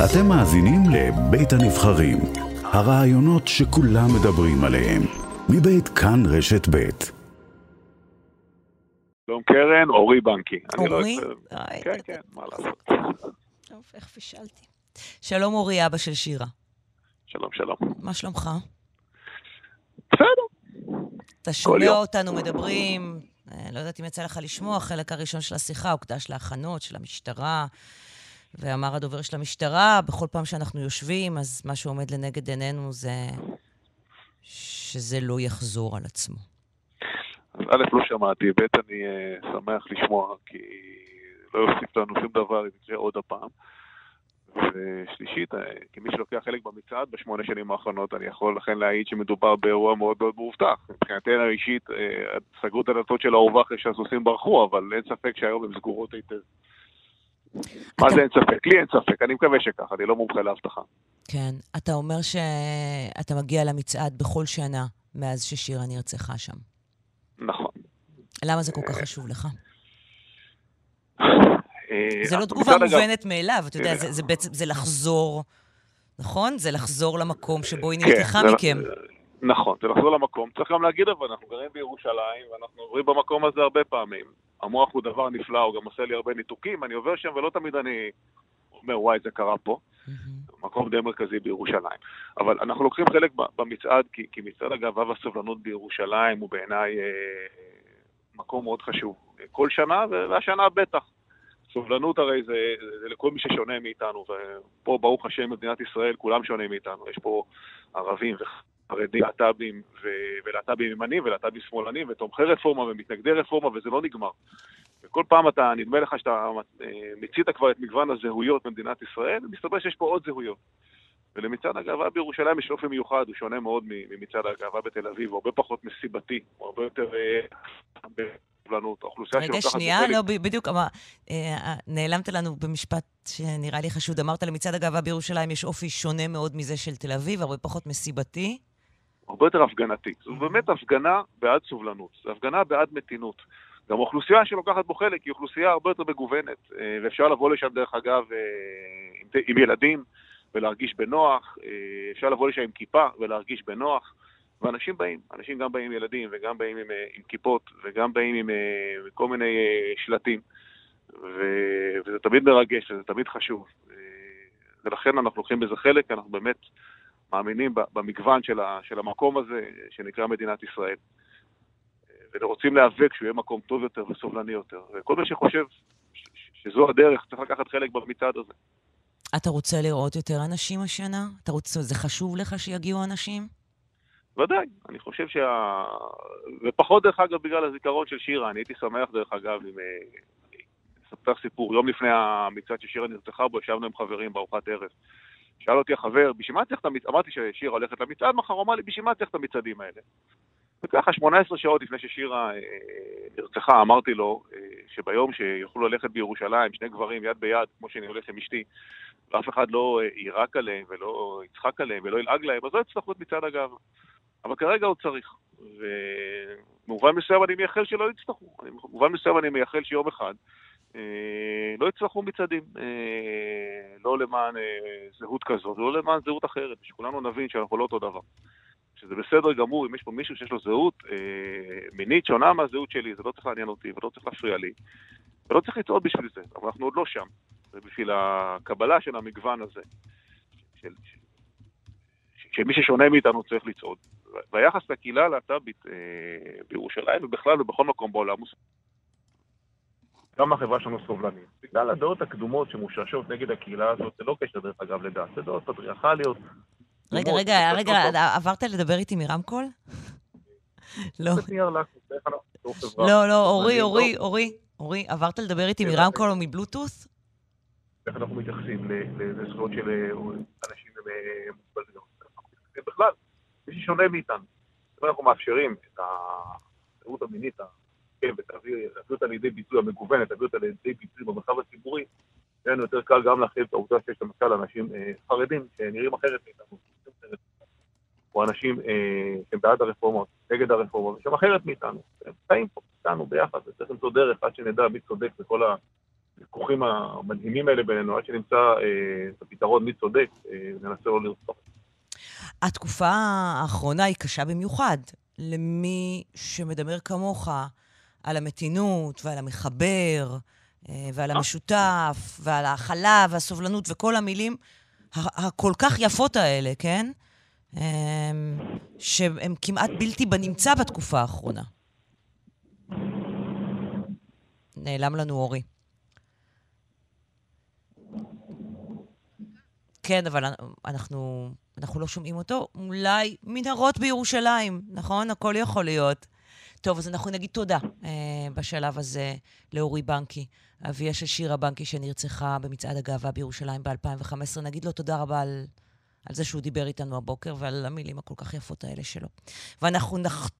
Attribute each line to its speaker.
Speaker 1: אתם מאזינים לבית הנבחרים, הרעיונות שכולם מדברים עליהם, מבית כאן רשת בית.
Speaker 2: שלום קרן, אורי בנקי. לא
Speaker 3: אורי? איי,
Speaker 2: כן, כן, מה לעשות.
Speaker 3: טוב, איך פישלתי. שלום אורי, אבא של שירה.
Speaker 2: שלום, שלום.
Speaker 3: מה שלומך?
Speaker 2: בסדר.
Speaker 3: אתה שומע. אותנו מדברים, אה, לא יודעת אם יצא לך לשמוע, החלק הראשון של השיחה הוקדש להכנות של המשטרה, ואמר הדובר של המשטרה, בכל פעם שאנחנו יושבים, אז מה שעומד לנגד עינינו זה שזה לא יחזור על עצמו.
Speaker 2: אז א', לא שמעתי, ב', אני אה, שמח לשמוע, כי לא יוסיף לנו שום דבר אם יקרה עוד הפעם. ושלישית, אה, כמי שלוקח חלק במצעד בשמונה שנים האחרונות, אני יכול לכן להעיד שמדובר באירוע מאוד מאוד מאובטח. מבחינתנו האישית, אה, סגרו את הדלתות של האורווה אחרי שהסוסים ברחו, אבל אין ספק שהיום הן סגורות היטב. מה
Speaker 3: אתה-
Speaker 2: זה אין ספק? לי אין ספק, אני מקווה שככה, אני לא מומחה לאבטחה.
Speaker 3: כן, אתה אומר שאתה מגיע למצעד בכל שנה מאז ששירה נרצחה שם.
Speaker 2: נכון.
Speaker 3: למה זה כל כך חשוב לך?
Speaker 2: אה,
Speaker 3: זה לא תגובה מובנת מאליו, אתה יודע,
Speaker 2: כן.
Speaker 3: זה, בעצם, זה לחזור, נכון? זה לחזור למקום שבו היא
Speaker 2: כן,
Speaker 3: נלקחה
Speaker 2: זה-
Speaker 3: מכם.
Speaker 2: נכון, זה לחזור למקום. צריך גם להגיד אבל, אנחנו גרים בירושלים, ואנחנו עוברים במקום הזה הרבה פעמים. המוח הוא דבר נפלא, הוא גם עושה לי הרבה ניתוקים, אני עובר שם ולא תמיד אני אומר, וואי, זה קרה פה. מקום די מרכזי בירושלים. אבל אנחנו לוקחים חלק במצעד, כי, כי מצעד הגאווה והסובלנות בירושלים הוא בעיניי אה, מקום מאוד חשוב. כל שנה, והשנה בטח. סובלנות הרי זה, זה, זה לכל מי ששונה מאיתנו, ופה ברוך השם במדינת ישראל כולם שונים מאיתנו. יש פה ערבים וחרדים, להט"בים ולהט"בים ימנים ולהט"בים שמאלנים ותומכי רפורמה ומתנגדי רפורמה, וזה לא נגמר. וכל פעם אתה, נדמה לך שאתה אה, מיצית כבר את מגוון הזהויות במדינת ישראל, ומסתבר שיש פה עוד זהויות. ולמצעד הגאווה בירושלים יש אופי מיוחד, הוא שונה מאוד ממצעד הגאווה בתל אביב, הוא הרבה פחות מסיבתי, הוא הרבה יותר אה,
Speaker 3: רגע, שנייה, לא, בדיוק, אמר, אה, נעלמת לנו במשפט שנראה לי חשוד. אמרת למצעד הגאווה בירושלים יש אופי שונה מאוד מזה של תל אביב, הרבה פחות מסיבתי.
Speaker 2: הרבה יותר הפגנתי. זו באמת הפגנה בעד סובלנות, זו הפגנה בעד מתינות. גם האוכלוסייה שלוקחת בו חלק היא אוכלוסייה הרבה יותר מגוונת, אה, ואפשר לבוא לשם דרך אגב אה, עם, עם ילדים ולהרגיש בנוח, אה, אפשר לבוא לשם עם כיפה ולהרגיש בנוח, ואנשים באים, אנשים גם באים עם ילדים וגם באים עם, עם כיפות וגם באים עם אה, כל מיני שלטים, ו, וזה תמיד מרגש וזה תמיד חשוב. ולכן אנחנו לוקחים בזה חלק, אנחנו באמת מאמינים במגוון של, ה, של המקום הזה, שנקרא מדינת ישראל. ורוצים להיאבק שהוא יהיה מקום טוב יותר וסובלני יותר. וכל מי שחושב ש- שזו הדרך, צריך לקחת חלק במצעד הזה.
Speaker 3: אתה רוצה לראות יותר אנשים השנה? אתה רוצה, זה חשוב לך שיגיעו אנשים?
Speaker 2: ודאי, אני חושב שה... ופחות דרך אגב בגלל הזיכרון של שירה, אני הייתי שמח דרך אגב אם... אה, אספר סיפור, יום לפני המצעד ששירה נרצחה בו, ישבנו עם חברים בארוחת ערב. שאל אותי החבר, בשביל מה צריך את המצעד? אמרתי ששירה הולכת למצעד מחר, הוא אמר לי, בשביל מה צריך את המצעדים האלה? וככה, 18 שעות לפני ששירה אה, נרצחה, אמרתי לו אה, שביום שיוכלו ללכת בירושלים, שני גברים יד ביד, כמו שאני הולך עם אשתי, ואף אחד לא אה, יירק עליהם ולא יצחק עליהם ולא ילעג להם, אז לא יצטרכו את מצעד הגאווה. אבל כרגע הוא צריך. ובמובן מסוים אני מייחל שלא יצטרכו. במובן מסוים אני מייחל שיום אחד אה, לא יצטרכו מצעדים. אה, לא למען אה, זהות כזאת, לא למען זהות אחרת. שכולנו נבין שאנחנו לא אותו דבר. שזה בסדר גמור אם יש פה מישהו שיש לו זהות אה, מינית שונה מהזהות שלי, זה לא צריך לעניין אותי ולא צריך להפריע לי. ולא צריך לצעוד בשביל זה, אבל אנחנו עוד לא שם. ובשביל הקבלה של המגוון הזה, של, שמי ששונה מאיתנו צריך לצעוד. והיחס לקהילה הלהט"בית אה, בירושלים ובכלל ובכל מקום בעולם הוא... גם החברה שלנו סובלנית. בגלל הדעות הקדומות שמושרשות נגד הקהילה הזאת, זה לא קשר דרך אגב לדת, זה דעות פטריארכליות.
Speaker 3: רגע, רגע, רגע. עברת לדבר איתי מרמקול? לא. לא, לא, אורי,
Speaker 2: אני לא-
Speaker 3: אורי, אורי, אורי, עברת לדבר איתי
Speaker 2: כן,
Speaker 3: מרמקול או מבלוטות'?
Speaker 2: איך אנחנו מתייחסים לזכויות של אה, אנשים עם אה, מוגבלויות. בכלל, מי ששונה מאיתנו. אנחנו מאפשרים את הזהות המינית, להביא להביא אותה לידי ביטוי המגוונת, להביא אותה לידי ביטוי במרחב הציבורי, יהיה לנו יותר קל גם להכיל את העובדה שיש למשל אנשים אה, חרדים שנראים אחרת מאיתנו, או אנשים אה, שהם בעד הרפורמות, נגד הרפורמות, שהם אחרת מאיתנו. הם חיים פה איתנו ביחד, וצריך למצוא דרך עד שנדע מי צודק בכל הוויכוחים המדהימים האלה בינינו, עד שנמצא אה, את הפתרון מי צודק, אה, ננסה לא לרצוח.
Speaker 3: התקופה האחרונה היא קשה במיוחד למי שמדבר כמוך על המתינות ועל המחבר אה, ועל המשותף ועל ההכלה והסובלנות וכל המילים הכל כך יפות האלה, כן? אמ, שהן כמעט בלתי בנמצא בתקופה האחרונה. נעלם לנו אורי. כן, אבל אנחנו, אנחנו לא שומעים אותו. אולי מנהרות בירושלים, נכון? הכל יכול להיות. טוב, אז אנחנו נגיד תודה אה, בשלב הזה לאורי בנקי, אביה של שירה בנקי שנרצחה במצעד הגאווה בירושלים ב-2015. נגיד לו תודה רבה על, על זה שהוא דיבר איתנו הבוקר ועל המילים הכל כך יפות האלה שלו. ואנחנו נח...